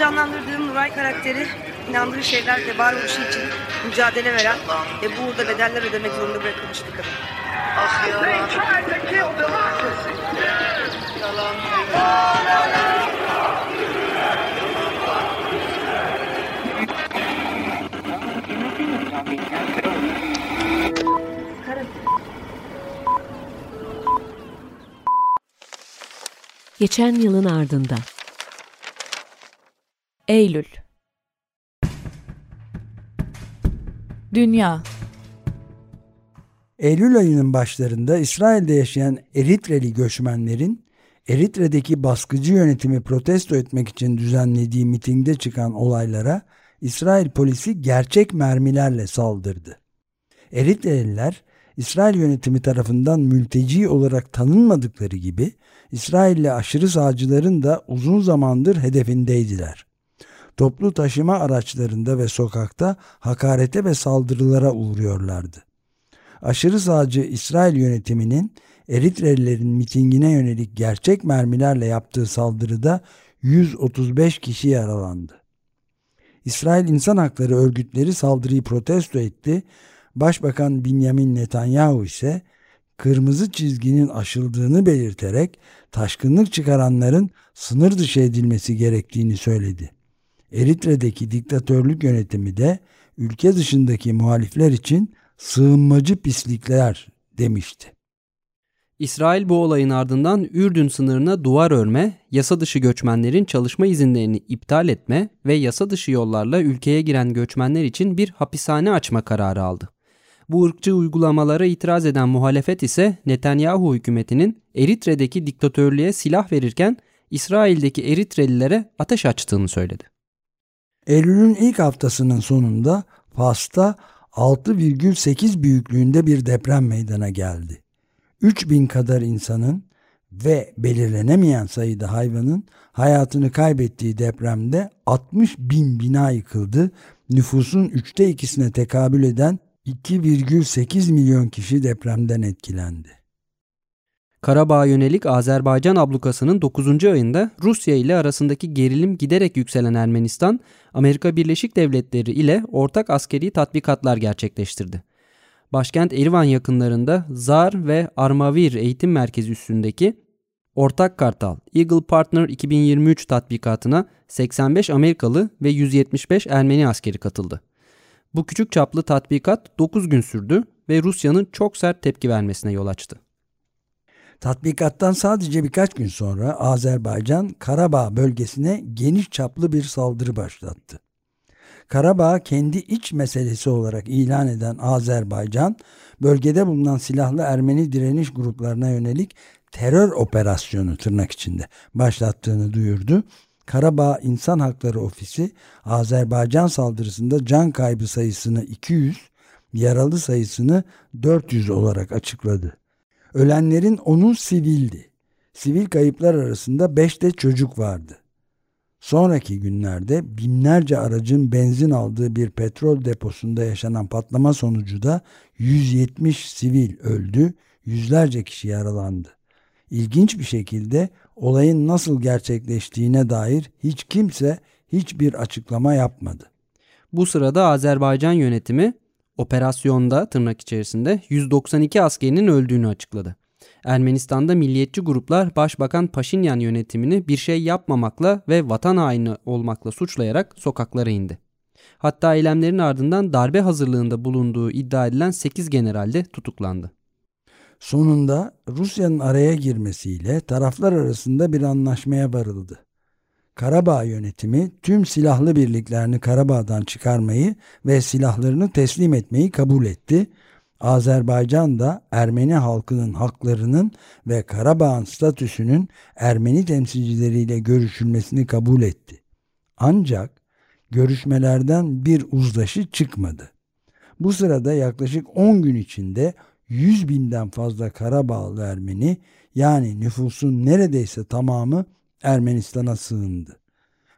canlandırdığım Nuray karakteri inandığı şeylerle varoluşu için mücadele veren ve bu uğurda bedeller ödemek zorunda bırakılmış bir kadın. Ah yalan. Geçen yılın ardında Eylül Dünya Eylül ayının başlarında İsrail'de yaşayan Eritreli göçmenlerin Eritre'deki baskıcı yönetimi protesto etmek için düzenlediği mitingde çıkan olaylara İsrail polisi gerçek mermilerle saldırdı. Eritreliler İsrail yönetimi tarafından mülteci olarak tanınmadıkları gibi İsrailli aşırı sağcıların da uzun zamandır hedefindeydiler. Toplu taşıma araçlarında ve sokakta hakarete ve saldırılara uğruyorlardı. Aşırı sağcı İsrail yönetiminin Eritrelilerin mitingine yönelik gerçek mermilerle yaptığı saldırıda 135 kişi yaralandı. İsrail İnsan Hakları örgütleri saldırıyı protesto etti. Başbakan Benjamin Netanyahu ise kırmızı çizginin aşıldığını belirterek taşkınlık çıkaranların sınır dışı edilmesi gerektiğini söyledi. Eritre'deki diktatörlük yönetimi de ülke dışındaki muhalifler için sığınmacı pislikler demişti. İsrail bu olayın ardından Ürdün sınırına duvar örme, yasa dışı göçmenlerin çalışma izinlerini iptal etme ve yasa dışı yollarla ülkeye giren göçmenler için bir hapishane açma kararı aldı. Bu ırkçı uygulamalara itiraz eden muhalefet ise Netanyahu hükümetinin Eritre'deki diktatörlüğe silah verirken İsrail'deki Eritrelilere ateş açtığını söyledi. Eylül'ün ilk haftasının sonunda Fas'ta 6,8 büyüklüğünde bir deprem meydana geldi. 3000 kadar insanın ve belirlenemeyen sayıda hayvanın hayatını kaybettiği depremde 60 bin bina yıkıldı. Nüfusun üçte ikisine tekabül eden 2,8 milyon kişi depremden etkilendi. Karabağ'a yönelik Azerbaycan ablukasının 9. ayında Rusya ile arasındaki gerilim giderek yükselen Ermenistan, Amerika Birleşik Devletleri ile ortak askeri tatbikatlar gerçekleştirdi. Başkent Erivan yakınlarında Zar ve Armavir Eğitim Merkezi üstündeki Ortak Kartal Eagle Partner 2023 tatbikatına 85 Amerikalı ve 175 Ermeni askeri katıldı. Bu küçük çaplı tatbikat 9 gün sürdü ve Rusya'nın çok sert tepki vermesine yol açtı. Tatbikattan sadece birkaç gün sonra Azerbaycan Karabağ bölgesine geniş çaplı bir saldırı başlattı. Karabağ kendi iç meselesi olarak ilan eden Azerbaycan, bölgede bulunan silahlı Ermeni direniş gruplarına yönelik terör operasyonu tırnak içinde başlattığını duyurdu. Karabağ İnsan Hakları Ofisi Azerbaycan saldırısında can kaybı sayısını 200, yaralı sayısını 400 olarak açıkladı. Ölenlerin onun sivildi. Sivil kayıplar arasında 5 de çocuk vardı. Sonraki günlerde binlerce aracın benzin aldığı bir petrol deposunda yaşanan patlama sonucu da 170 sivil öldü, yüzlerce kişi yaralandı. İlginç bir şekilde olayın nasıl gerçekleştiğine dair hiç kimse hiçbir açıklama yapmadı. Bu sırada Azerbaycan yönetimi operasyonda tırnak içerisinde 192 askerinin öldüğünü açıkladı. Ermenistan'da milliyetçi gruplar Başbakan Paşinyan yönetimini bir şey yapmamakla ve vatan haini olmakla suçlayarak sokaklara indi. Hatta eylemlerin ardından darbe hazırlığında bulunduğu iddia edilen 8 general de tutuklandı. Sonunda Rusya'nın araya girmesiyle taraflar arasında bir anlaşmaya varıldı. Karabağ yönetimi tüm silahlı birliklerini Karabağ'dan çıkarmayı ve silahlarını teslim etmeyi kabul etti Azerbaycan da Ermeni halkının haklarının ve Karabağ'ın statüsünün Ermeni temsilcileriyle görüşülmesini kabul etti. Ancak görüşmelerden bir uzlaşı çıkmadı. Bu sırada yaklaşık 10 gün içinde 100 binden fazla Karabağlı Ermeni yani nüfusun neredeyse tamamı Ermenistan'a sığındı.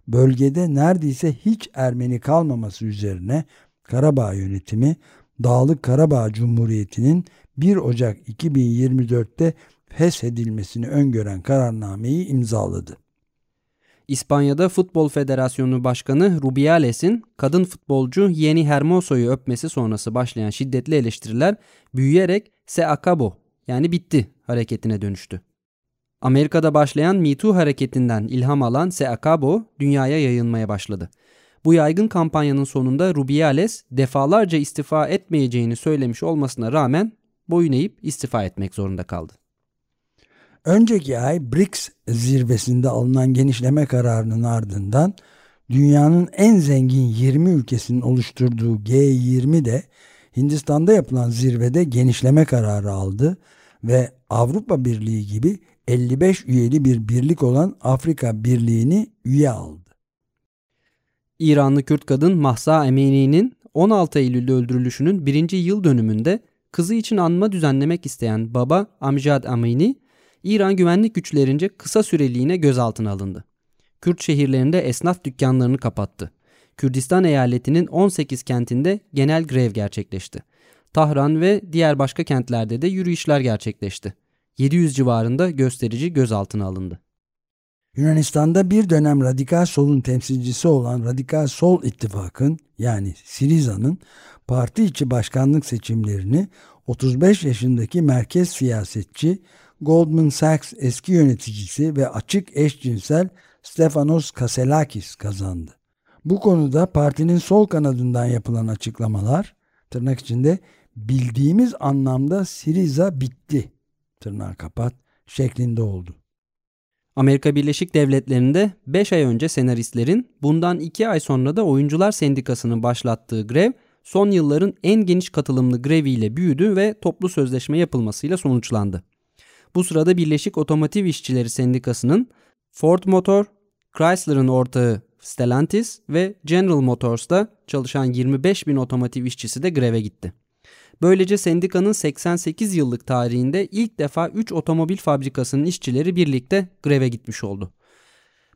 Bölgede neredeyse hiç Ermeni kalmaması üzerine Karabağ yönetimi Dağlık Karabağ Cumhuriyeti'nin 1 Ocak 2024'te feshedilmesini öngören kararnameyi imzaladı. İspanya'da Futbol Federasyonu Başkanı Rubiales'in kadın futbolcu Yeni Hermoso'yu öpmesi sonrası başlayan şiddetli eleştiriler büyüyerek se acabó yani bitti hareketine dönüştü. Amerika'da başlayan Me Too hareketinden ilham alan Se Acabó dünyaya yayılmaya başladı. Bu yaygın kampanyanın sonunda Rubiales defalarca istifa etmeyeceğini söylemiş olmasına rağmen boyun eğip istifa etmek zorunda kaldı. Önceki ay BRICS zirvesinde alınan genişleme kararının ardından dünyanın en zengin 20 ülkesinin oluşturduğu G20 de Hindistan'da yapılan zirvede genişleme kararı aldı ve Avrupa Birliği gibi 55 üyeli bir birlik olan Afrika Birliği'ni üye aldı. İranlı Kürt kadın Mahsa Emini'nin 16 Eylül'de öldürülüşünün birinci yıl dönümünde kızı için anma düzenlemek isteyen baba Amjad Amini, İran güvenlik güçlerince kısa süreliğine gözaltına alındı. Kürt şehirlerinde esnaf dükkanlarını kapattı. Kürdistan eyaletinin 18 kentinde genel grev gerçekleşti. Tahran ve diğer başka kentlerde de yürüyüşler gerçekleşti. 700 civarında gösterici gözaltına alındı. Yunanistan'da bir dönem radikal solun temsilcisi olan Radikal Sol İttifak'ın yani Siriza'nın parti içi başkanlık seçimlerini 35 yaşındaki merkez siyasetçi Goldman Sachs eski yöneticisi ve açık eşcinsel Stefanos Kaselakis kazandı. Bu konuda partinin sol kanadından yapılan açıklamalar tırnak içinde bildiğimiz anlamda Siriza bitti tırnağı kapat şeklinde oldu. Amerika Birleşik Devletleri'nde 5 ay önce senaristlerin bundan 2 ay sonra da oyuncular sendikasının başlattığı grev son yılların en geniş katılımlı greviyle büyüdü ve toplu sözleşme yapılmasıyla sonuçlandı. Bu sırada Birleşik Otomotiv İşçileri Sendikası'nın Ford Motor, Chrysler'ın ortağı Stellantis ve General Motors'ta çalışan 25 bin otomotiv işçisi de greve gitti. Böylece sendikanın 88 yıllık tarihinde ilk defa 3 otomobil fabrikasının işçileri birlikte greve gitmiş oldu.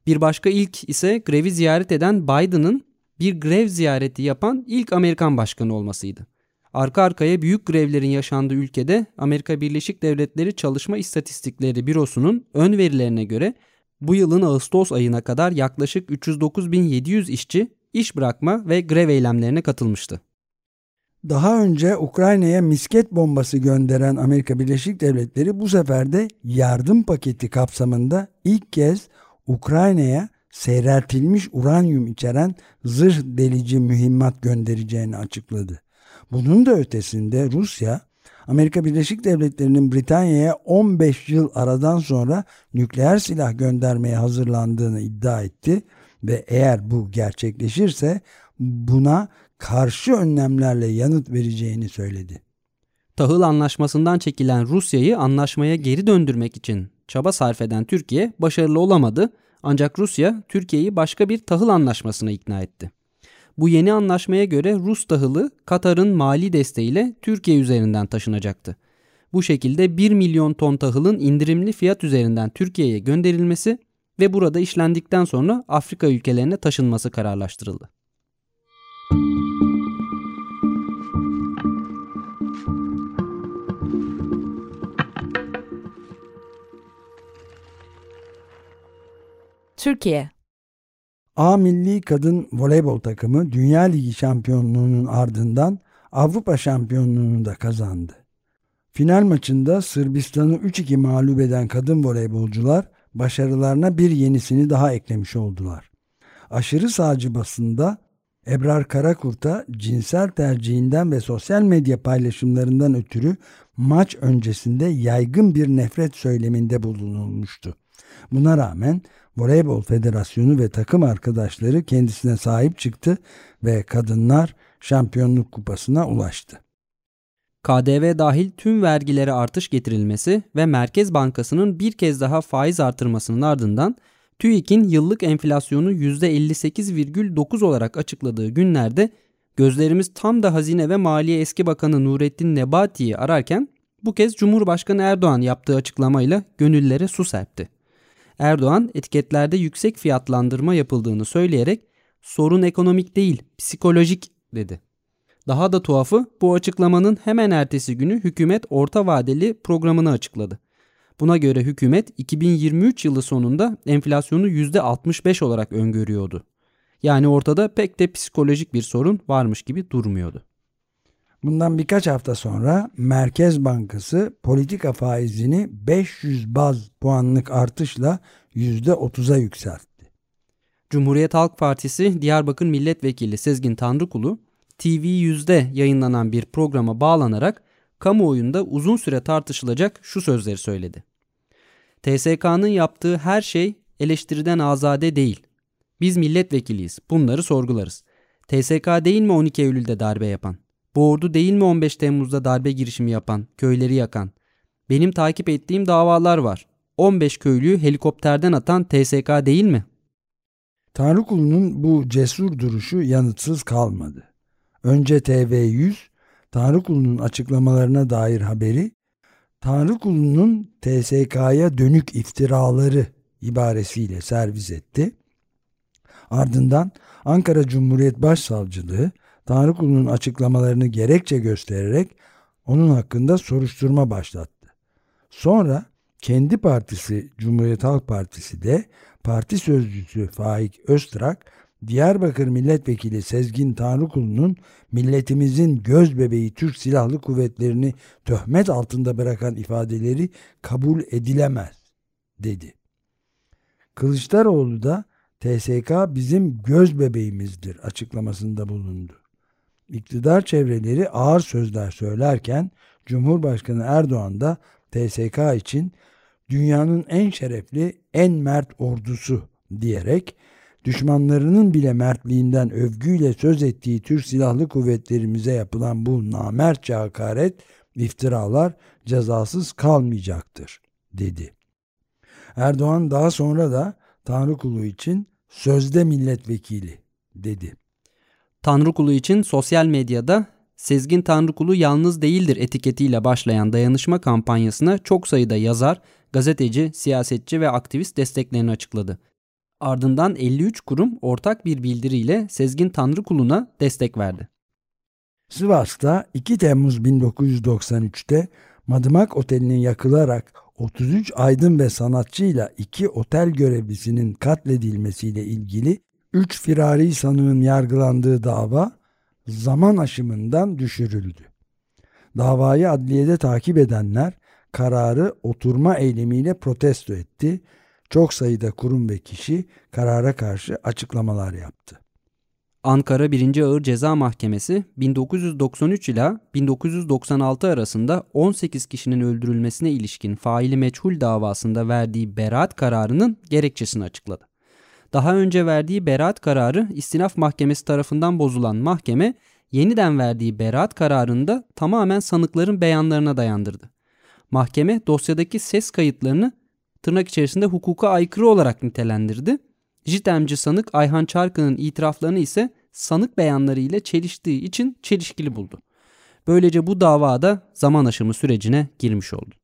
Bir başka ilk ise grevi ziyaret eden Biden'ın bir grev ziyareti yapan ilk Amerikan başkanı olmasıydı. Arka arkaya büyük grevlerin yaşandığı ülkede Amerika Birleşik Devletleri Çalışma İstatistikleri Bürosu'nun ön verilerine göre bu yılın Ağustos ayına kadar yaklaşık 309.700 işçi iş bırakma ve grev eylemlerine katılmıştı. Daha önce Ukrayna'ya misket bombası gönderen Amerika Birleşik Devletleri bu sefer de yardım paketi kapsamında ilk kez Ukrayna'ya seyreltilmiş uranyum içeren zırh delici mühimmat göndereceğini açıkladı. Bunun da ötesinde Rusya, Amerika Birleşik Devletleri'nin Britanya'ya 15 yıl aradan sonra nükleer silah göndermeye hazırlandığını iddia etti ve eğer bu gerçekleşirse buna karşı önlemlerle yanıt vereceğini söyledi. Tahıl anlaşmasından çekilen Rusya'yı anlaşmaya geri döndürmek için çaba sarf eden Türkiye başarılı olamadı ancak Rusya Türkiye'yi başka bir tahıl anlaşmasına ikna etti. Bu yeni anlaşmaya göre Rus tahılı Katar'ın mali desteğiyle Türkiye üzerinden taşınacaktı. Bu şekilde 1 milyon ton tahılın indirimli fiyat üzerinden Türkiye'ye gönderilmesi ve burada işlendikten sonra Afrika ülkelerine taşınması kararlaştırıldı. Türkiye A milli kadın voleybol takımı Dünya Ligi şampiyonluğunun ardından Avrupa şampiyonluğunu da kazandı. Final maçında Sırbistan'ı 3-2 mağlup eden kadın voleybolcular başarılarına bir yenisini daha eklemiş oldular. Aşırı sağcı basında Ebrar Karakurt'a cinsel tercihinden ve sosyal medya paylaşımlarından ötürü maç öncesinde yaygın bir nefret söyleminde bulunulmuştu. Buna rağmen Voleybol Federasyonu ve takım arkadaşları kendisine sahip çıktı ve kadınlar şampiyonluk kupasına ulaştı. KDV dahil tüm vergilere artış getirilmesi ve Merkez Bankası'nın bir kez daha faiz artırmasının ardından TÜİK'in yıllık enflasyonu %58,9 olarak açıkladığı günlerde gözlerimiz tam da Hazine ve Maliye Eski Bakanı Nurettin Nebati'yi ararken bu kez Cumhurbaşkanı Erdoğan yaptığı açıklamayla gönüllere su serpti. Erdoğan etiketlerde yüksek fiyatlandırma yapıldığını söyleyerek sorun ekonomik değil psikolojik dedi. Daha da tuhafı bu açıklamanın hemen ertesi günü hükümet orta vadeli programını açıkladı. Buna göre hükümet 2023 yılı sonunda enflasyonu %65 olarak öngörüyordu. Yani ortada pek de psikolojik bir sorun varmış gibi durmuyordu. Bundan birkaç hafta sonra Merkez Bankası politika faizini 500 baz puanlık artışla %30'a yükseltti. Cumhuriyet Halk Partisi Diyarbakır Milletvekili Sezgin Tanrıkulu TV100'de yayınlanan bir programa bağlanarak kamuoyunda uzun süre tartışılacak şu sözleri söyledi. TSK'nın yaptığı her şey eleştiriden azade değil. Biz milletvekiliyiz. Bunları sorgularız. TSK değil mi 12 Eylül'de darbe yapan? Bu ordu değil mi 15 Temmuz'da darbe girişimi yapan, köyleri yakan? Benim takip ettiğim davalar var. 15 köylüyü helikopterden atan TSK değil mi? Tanrıkulu'nun bu cesur duruşu yanıtsız kalmadı. Önce TV100 Tanrıkulu'nun açıklamalarına dair haberi Tanrıkulu'nun TSK'ya dönük iftiraları ibaresiyle servis etti. Ardından Ankara Cumhuriyet Başsavcılığı Tanrıkulu'nun açıklamalarını gerekçe göstererek onun hakkında soruşturma başlattı. Sonra kendi partisi Cumhuriyet Halk Partisi de parti sözcüsü Faik Öztrak Diyarbakır Milletvekili Sezgin Tanrıkulu'nun milletimizin göz bebeği Türk Silahlı Kuvvetlerini töhmet altında bırakan ifadeleri kabul edilemez dedi. Kılıçdaroğlu da TSK bizim göz bebeğimizdir açıklamasında bulundu. İktidar çevreleri ağır sözler söylerken Cumhurbaşkanı Erdoğan da TSK için dünyanın en şerefli, en mert ordusu diyerek düşmanlarının bile mertliğinden övgüyle söz ettiği Türk Silahlı Kuvvetlerimize yapılan bu namertçe hakaret, iftiralar cezasız kalmayacaktır, dedi. Erdoğan daha sonra da Tanrı kulu için sözde milletvekili, dedi. Tanrıkulu için sosyal medyada Sezgin Tanrıkulu yalnız değildir etiketiyle başlayan dayanışma kampanyasına çok sayıda yazar, gazeteci, siyasetçi ve aktivist desteklerini açıkladı. Ardından 53 kurum ortak bir bildiriyle Sezgin Tanrıkulu'na destek verdi. Sivas'ta 2 Temmuz 1993'te Madımak Oteli'nin yakılarak 33 aydın ve sanatçıyla iki otel görevlisinin katledilmesiyle ilgili 3 firari sanığın yargılandığı dava zaman aşımından düşürüldü. Davayı adliyede takip edenler kararı oturma eylemiyle protesto etti. Çok sayıda kurum ve kişi karara karşı açıklamalar yaptı. Ankara 1. Ağır Ceza Mahkemesi 1993 ila 1996 arasında 18 kişinin öldürülmesine ilişkin faili meçhul davasında verdiği beraat kararının gerekçesini açıkladı. Daha önce verdiği beraat kararı istinaf mahkemesi tarafından bozulan mahkeme yeniden verdiği beraat kararında tamamen sanıkların beyanlarına dayandırdı. Mahkeme dosyadaki ses kayıtlarını tırnak içerisinde hukuka aykırı olarak nitelendirdi. JITEM'ci sanık Ayhan Çarkı'nın itiraflarını ise sanık beyanları ile çeliştiği için çelişkili buldu. Böylece bu davada zaman aşımı sürecine girmiş oldu.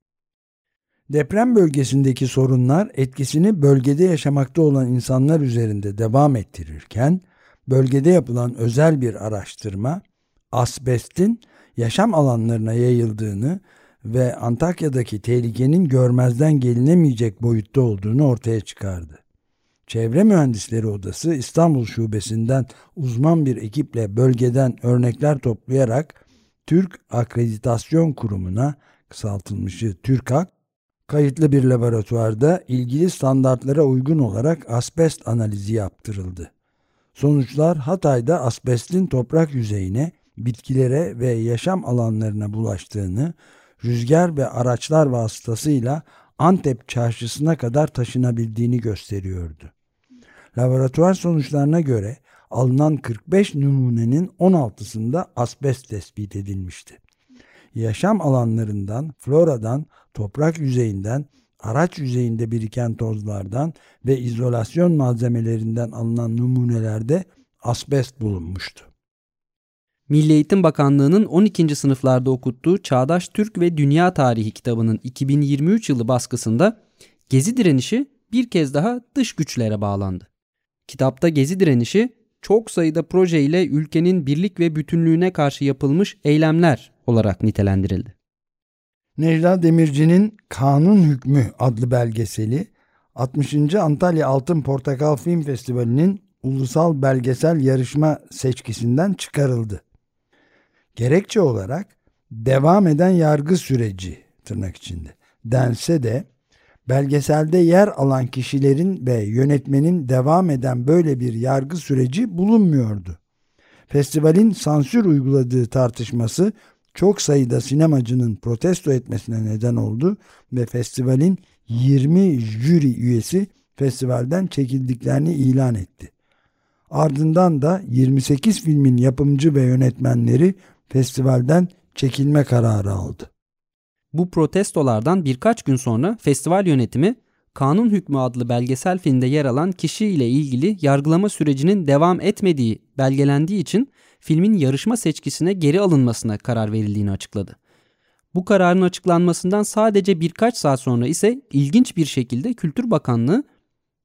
Deprem bölgesindeki sorunlar etkisini bölgede yaşamakta olan insanlar üzerinde devam ettirirken bölgede yapılan özel bir araştırma asbestin yaşam alanlarına yayıldığını ve Antakya'daki tehlikenin görmezden gelinemeyecek boyutta olduğunu ortaya çıkardı. Çevre Mühendisleri Odası İstanbul Şubesi'nden uzman bir ekiple bölgeden örnekler toplayarak Türk Akreditasyon Kurumu'na kısaltılmışı TÜRKAK kayıtlı bir laboratuvarda ilgili standartlara uygun olarak asbest analizi yaptırıldı. Sonuçlar Hatay'da asbestin toprak yüzeyine, bitkilere ve yaşam alanlarına bulaştığını, rüzgar ve araçlar vasıtasıyla Antep çarşısına kadar taşınabildiğini gösteriyordu. Laboratuvar sonuçlarına göre alınan 45 numunenin 16'sında asbest tespit edilmişti. Yaşam alanlarından, floradan, toprak yüzeyinden, araç yüzeyinde biriken tozlardan ve izolasyon malzemelerinden alınan numunelerde asbest bulunmuştu. Milli Eğitim Bakanlığı'nın 12. sınıflarda okuttuğu Çağdaş Türk ve Dünya Tarihi kitabının 2023 yılı baskısında Gezi direnişi bir kez daha dış güçlere bağlandı. Kitapta Gezi direnişi çok sayıda proje ile ülkenin birlik ve bütünlüğüne karşı yapılmış eylemler olarak nitelendirildi. Necla Demirci'nin Kanun Hükmü adlı belgeseli 60. Antalya Altın Portakal Film Festivali'nin ulusal belgesel yarışma seçkisinden çıkarıldı. Gerekçe olarak devam eden yargı süreci tırnak içinde dense de belgeselde yer alan kişilerin ve yönetmenin devam eden böyle bir yargı süreci bulunmuyordu. Festivalin sansür uyguladığı tartışması çok sayıda sinemacının protesto etmesine neden oldu ve festivalin 20 jüri üyesi festivalden çekildiklerini ilan etti. Ardından da 28 filmin yapımcı ve yönetmenleri festivalden çekilme kararı aldı. Bu protestolardan birkaç gün sonra festival yönetimi Kanun Hükmü adlı belgesel filmde yer alan kişi ile ilgili yargılama sürecinin devam etmediği belgelendiği için filmin yarışma seçkisine geri alınmasına karar verildiğini açıkladı. Bu kararın açıklanmasından sadece birkaç saat sonra ise ilginç bir şekilde Kültür Bakanlığı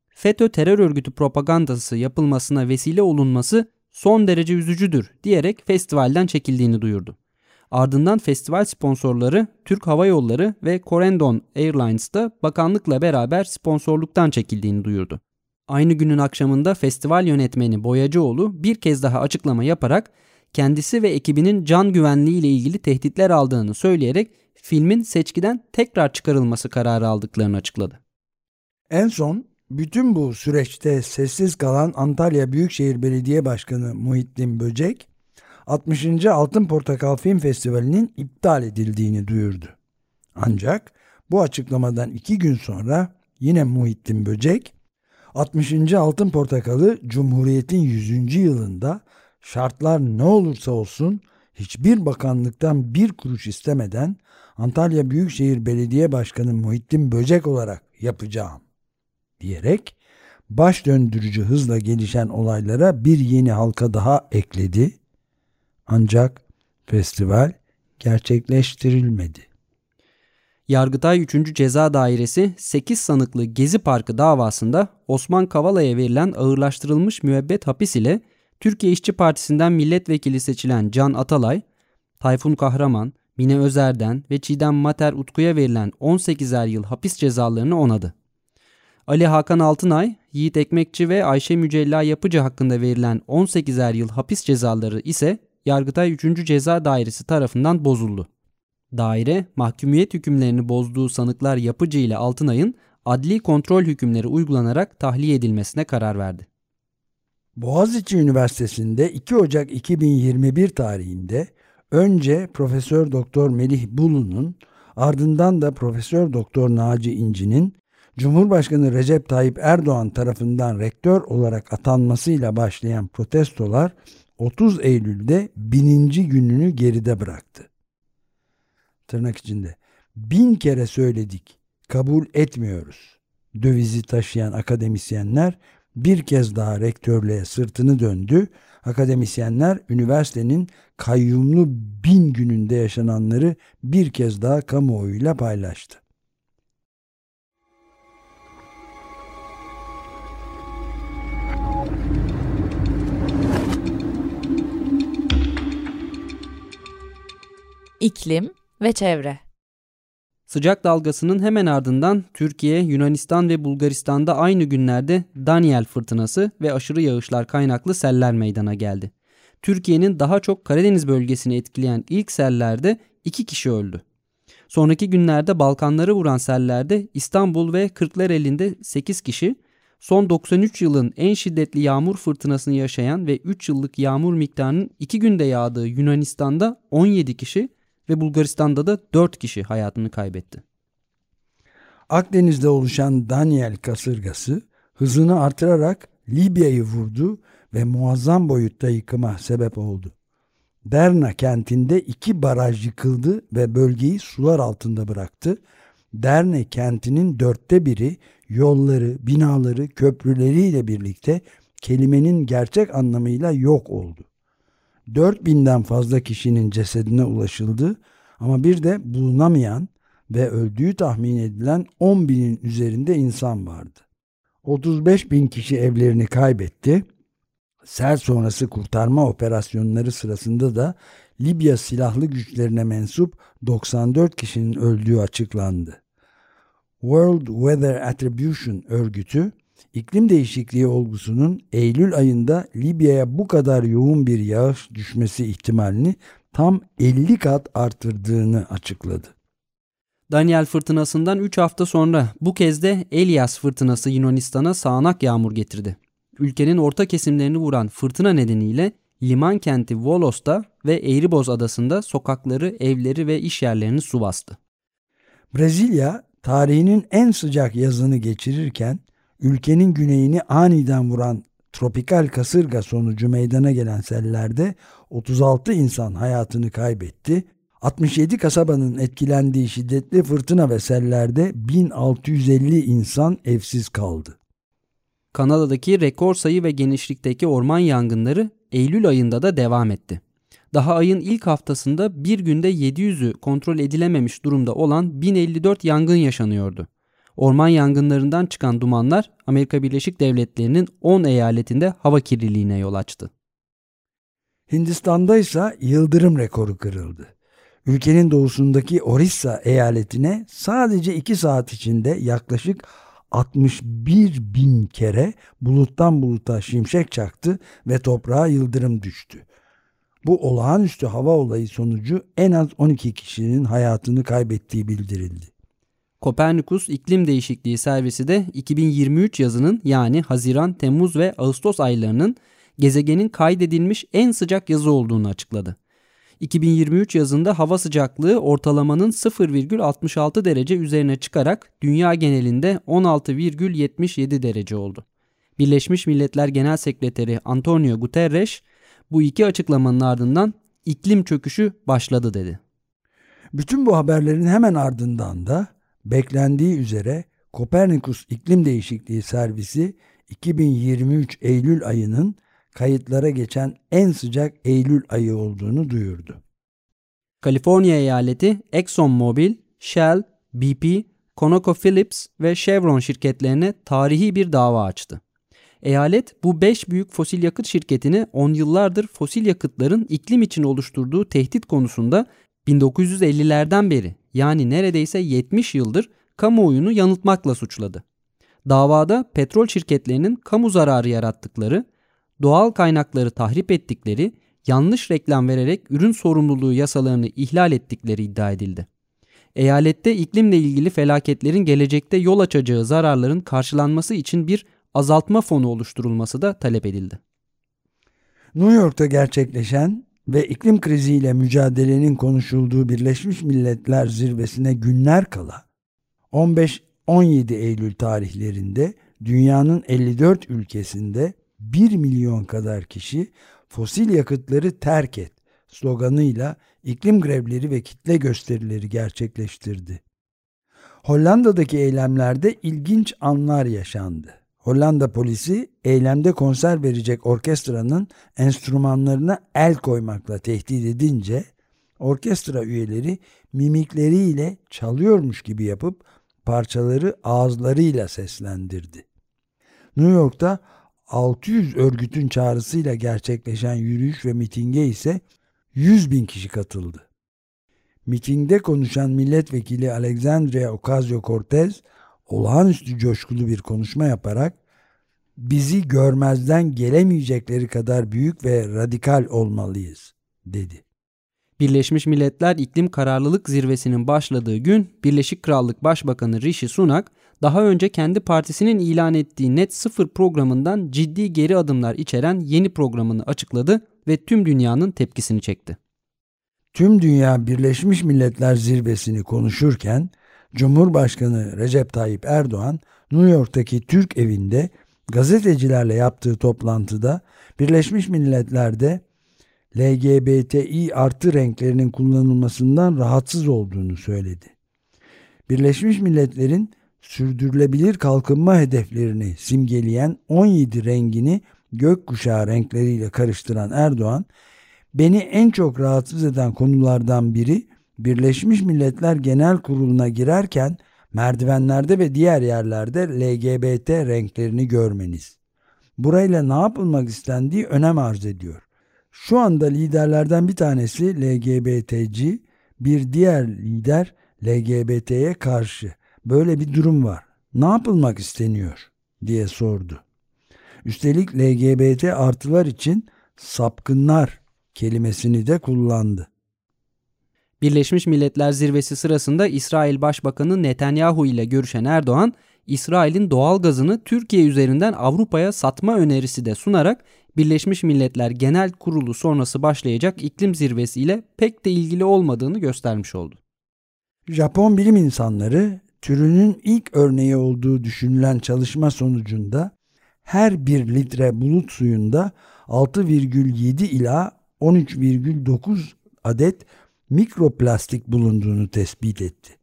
FETÖ terör örgütü propagandası yapılmasına vesile olunması son derece üzücüdür diyerek festivalden çekildiğini duyurdu. Ardından festival sponsorları Türk Hava Yolları ve Corendon Airlines da bakanlıkla beraber sponsorluktan çekildiğini duyurdu. Aynı günün akşamında festival yönetmeni Boyacıoğlu bir kez daha açıklama yaparak kendisi ve ekibinin can güvenliği ile ilgili tehditler aldığını söyleyerek filmin seçkiden tekrar çıkarılması kararı aldıklarını açıkladı. En son bütün bu süreçte sessiz kalan Antalya Büyükşehir Belediye Başkanı Muhittin Böcek 60. Altın Portakal Film Festivali'nin iptal edildiğini duyurdu. Ancak bu açıklamadan iki gün sonra yine Muhittin Böcek 60. Altın Portakal'ı Cumhuriyet'in 100. yılında şartlar ne olursa olsun hiçbir bakanlıktan bir kuruş istemeden Antalya Büyükşehir Belediye Başkanı Muhittin Böcek olarak yapacağım diyerek baş döndürücü hızla gelişen olaylara bir yeni halka daha ekledi. Ancak festival gerçekleştirilmedi. Yargıtay 3. Ceza Dairesi 8 sanıklı Gezi Parkı davasında Osman Kavala'ya verilen ağırlaştırılmış müebbet hapis ile Türkiye İşçi Partisi'nden milletvekili seçilen Can Atalay, Tayfun Kahraman, Mine Özer'den ve Çiğdem Mater Utku'ya verilen 18'er yıl hapis cezalarını onadı. Ali Hakan Altınay, Yiğit Ekmekçi ve Ayşe Mücella Yapıcı hakkında verilen 18'er yıl hapis cezaları ise Yargıtay 3. Ceza Dairesi tarafından bozuldu. Daire, mahkumiyet hükümlerini bozduğu sanıklar Yapıcı ile Altınay'ın adli kontrol hükümleri uygulanarak tahliye edilmesine karar verdi. Boğaziçi Üniversitesi'nde 2 Ocak 2021 tarihinde önce Profesör Doktor Melih Bulu'nun ardından da Profesör Doktor Naci İnci'nin Cumhurbaşkanı Recep Tayyip Erdoğan tarafından rektör olarak atanmasıyla başlayan protestolar 30 Eylül'de bininci gününü geride bıraktı. Tırnak içinde bin kere söyledik kabul etmiyoruz. Dövizi taşıyan akademisyenler bir kez daha rektörlüğe sırtını döndü. Akademisyenler üniversitenin kayyumlu bin gününde yaşananları bir kez daha kamuoyuyla paylaştı. İklim ve çevre Sıcak dalgasının hemen ardından Türkiye, Yunanistan ve Bulgaristan'da aynı günlerde Daniel fırtınası ve aşırı yağışlar kaynaklı seller meydana geldi. Türkiye'nin daha çok Karadeniz bölgesini etkileyen ilk sellerde iki kişi öldü. Sonraki günlerde Balkanları vuran sellerde İstanbul ve Kırklareli'nde 8 kişi, son 93 yılın en şiddetli yağmur fırtınasını yaşayan ve 3 yıllık yağmur miktarının 2 günde yağdığı Yunanistan'da 17 kişi ve Bulgaristan'da da 4 kişi hayatını kaybetti. Akdeniz'de oluşan Daniel kasırgası hızını artırarak Libya'yı vurdu ve muazzam boyutta yıkıma sebep oldu. Derna kentinde iki baraj yıkıldı ve bölgeyi sular altında bıraktı. Derne kentinin dörtte biri yolları, binaları, köprüleriyle birlikte kelimenin gerçek anlamıyla yok oldu. 4000'den fazla kişinin cesedine ulaşıldı ama bir de bulunamayan ve öldüğü tahmin edilen 10 binin üzerinde insan vardı. 35 bin kişi evlerini kaybetti. Sel sonrası kurtarma operasyonları sırasında da Libya silahlı güçlerine mensup 94 kişinin öldüğü açıklandı. World Weather Attribution örgütü iklim değişikliği olgusunun Eylül ayında Libya'ya bu kadar yoğun bir yağış düşmesi ihtimalini tam 50 kat artırdığını açıkladı. Daniel fırtınasından 3 hafta sonra bu kez de Elias fırtınası Yunanistan'a sağanak yağmur getirdi. Ülkenin orta kesimlerini vuran fırtına nedeniyle liman kenti Volos'ta ve Eğriboz adasında sokakları, evleri ve iş yerlerini su bastı. Brezilya tarihinin en sıcak yazını geçirirken ülkenin güneyini aniden vuran tropikal kasırga sonucu meydana gelen sellerde 36 insan hayatını kaybetti. 67 kasabanın etkilendiği şiddetli fırtına ve sellerde 1650 insan evsiz kaldı. Kanada'daki rekor sayı ve genişlikteki orman yangınları Eylül ayında da devam etti. Daha ayın ilk haftasında bir günde 700'ü kontrol edilememiş durumda olan 1054 yangın yaşanıyordu. Orman yangınlarından çıkan dumanlar Amerika Birleşik Devletleri'nin 10 eyaletinde hava kirliliğine yol açtı. Hindistan'da ise yıldırım rekoru kırıldı. Ülkenin doğusundaki Orissa eyaletine sadece 2 saat içinde yaklaşık 61 bin kere buluttan buluta şimşek çaktı ve toprağa yıldırım düştü. Bu olağanüstü hava olayı sonucu en az 12 kişinin hayatını kaybettiği bildirildi. Kopernikus İklim Değişikliği Servisi de 2023 yazının yani Haziran, Temmuz ve Ağustos aylarının gezegenin kaydedilmiş en sıcak yazı olduğunu açıkladı. 2023 yazında hava sıcaklığı ortalamanın 0,66 derece üzerine çıkarak dünya genelinde 16,77 derece oldu. Birleşmiş Milletler Genel Sekreteri Antonio Guterres bu iki açıklamanın ardından iklim çöküşü başladı dedi. Bütün bu haberlerin hemen ardından da beklendiği üzere Kopernikus İklim Değişikliği Servisi 2023 Eylül ayının kayıtlara geçen en sıcak Eylül ayı olduğunu duyurdu. Kaliforniya eyaleti ExxonMobil, Shell, BP, ConocoPhillips ve Chevron şirketlerine tarihi bir dava açtı. Eyalet bu 5 büyük fosil yakıt şirketini 10 yıllardır fosil yakıtların iklim için oluşturduğu tehdit konusunda 1950'lerden beri yani neredeyse 70 yıldır kamuoyunu yanıltmakla suçladı. Davada petrol şirketlerinin kamu zararı yarattıkları, doğal kaynakları tahrip ettikleri, yanlış reklam vererek ürün sorumluluğu yasalarını ihlal ettikleri iddia edildi. Eyalette iklimle ilgili felaketlerin gelecekte yol açacağı zararların karşılanması için bir azaltma fonu oluşturulması da talep edildi. New York'ta gerçekleşen ve iklim kriziyle mücadelenin konuşulduğu Birleşmiş Milletler Zirvesi'ne günler kala 15-17 Eylül tarihlerinde dünyanın 54 ülkesinde 1 milyon kadar kişi fosil yakıtları terk et sloganıyla iklim grevleri ve kitle gösterileri gerçekleştirdi. Hollanda'daki eylemlerde ilginç anlar yaşandı. Hollanda polisi eylemde konser verecek orkestranın enstrümanlarına el koymakla tehdit edince orkestra üyeleri mimikleriyle çalıyormuş gibi yapıp parçaları ağızlarıyla seslendirdi. New York'ta 600 örgütün çağrısıyla gerçekleşen yürüyüş ve mitinge ise 100 bin kişi katıldı. Mitingde konuşan milletvekili Alexandria Ocasio-Cortez olağanüstü coşkulu bir konuşma yaparak bizi görmezden gelemeyecekleri kadar büyük ve radikal olmalıyız dedi. Birleşmiş Milletler İklim Kararlılık Zirvesi'nin başladığı gün Birleşik Krallık Başbakanı Rishi Sunak daha önce kendi partisinin ilan ettiği Net Sıfır programından ciddi geri adımlar içeren yeni programını açıkladı ve tüm dünyanın tepkisini çekti. Tüm dünya Birleşmiş Milletler Zirvesi'ni konuşurken Cumhurbaşkanı Recep Tayyip Erdoğan New York'taki Türk evinde gazetecilerle yaptığı toplantıda Birleşmiş Milletler'de LGBTİ artı renklerinin kullanılmasından rahatsız olduğunu söyledi. Birleşmiş Milletler'in sürdürülebilir kalkınma hedeflerini simgeleyen 17 rengini gökkuşağı renkleriyle karıştıran Erdoğan, beni en çok rahatsız eden konulardan biri Birleşmiş Milletler Genel Kurulu'na girerken merdivenlerde ve diğer yerlerde LGBT renklerini görmeniz. Burayla ne yapılmak istendiği önem arz ediyor. Şu anda liderlerden bir tanesi LGBT'ci, bir diğer lider LGBT'ye karşı. Böyle bir durum var. Ne yapılmak isteniyor diye sordu. Üstelik LGBT artılar için sapkınlar kelimesini de kullandı. Birleşmiş Milletler Zirvesi sırasında İsrail Başbakanı Netanyahu ile görüşen Erdoğan, İsrail'in doğal gazını Türkiye üzerinden Avrupa'ya satma önerisi de sunarak Birleşmiş Milletler Genel Kurulu sonrası başlayacak iklim zirvesiyle pek de ilgili olmadığını göstermiş oldu. Japon bilim insanları türünün ilk örneği olduğu düşünülen çalışma sonucunda her bir litre bulut suyunda 6,7 ila 13,9 adet mikroplastik bulunduğunu tespit etti.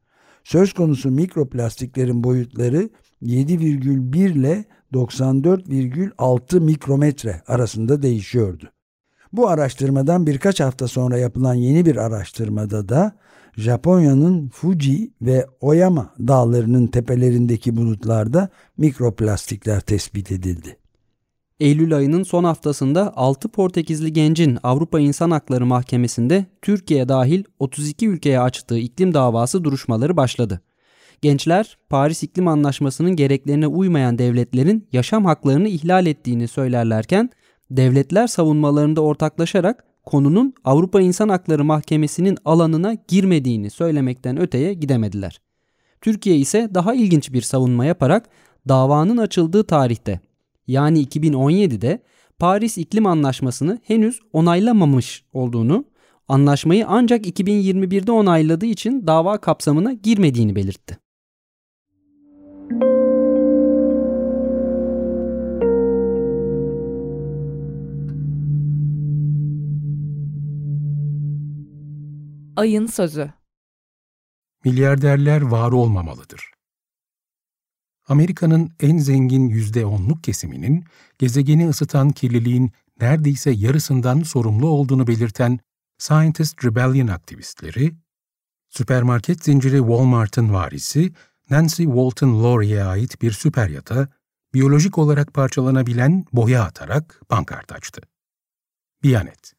Söz konusu mikroplastiklerin boyutları 7,1 ile 94,6 mikrometre arasında değişiyordu. Bu araştırmadan birkaç hafta sonra yapılan yeni bir araştırmada da Japonya'nın Fuji ve Oyama dağlarının tepelerindeki bulutlarda mikroplastikler tespit edildi. Eylül ayının son haftasında 6 Portekizli gencin Avrupa İnsan Hakları Mahkemesi'nde Türkiye dahil 32 ülkeye açtığı iklim davası duruşmaları başladı. Gençler Paris İklim Anlaşması'nın gereklerine uymayan devletlerin yaşam haklarını ihlal ettiğini söylerlerken devletler savunmalarında ortaklaşarak konunun Avrupa İnsan Hakları Mahkemesi'nin alanına girmediğini söylemekten öteye gidemediler. Türkiye ise daha ilginç bir savunma yaparak davanın açıldığı tarihte yani 2017'de Paris İklim Anlaşması'nı henüz onaylamamış olduğunu, anlaşmayı ancak 2021'de onayladığı için dava kapsamına girmediğini belirtti. Ayın Sözü Milyarderler var olmamalıdır. Amerika'nın en zengin %10'luk kesiminin gezegeni ısıtan kirliliğin neredeyse yarısından sorumlu olduğunu belirten Scientist Rebellion aktivistleri, süpermarket zinciri Walmart'ın varisi Nancy Walton Laurie'ye ait bir süper yata biyolojik olarak parçalanabilen boya atarak pankart açtı. Biyanet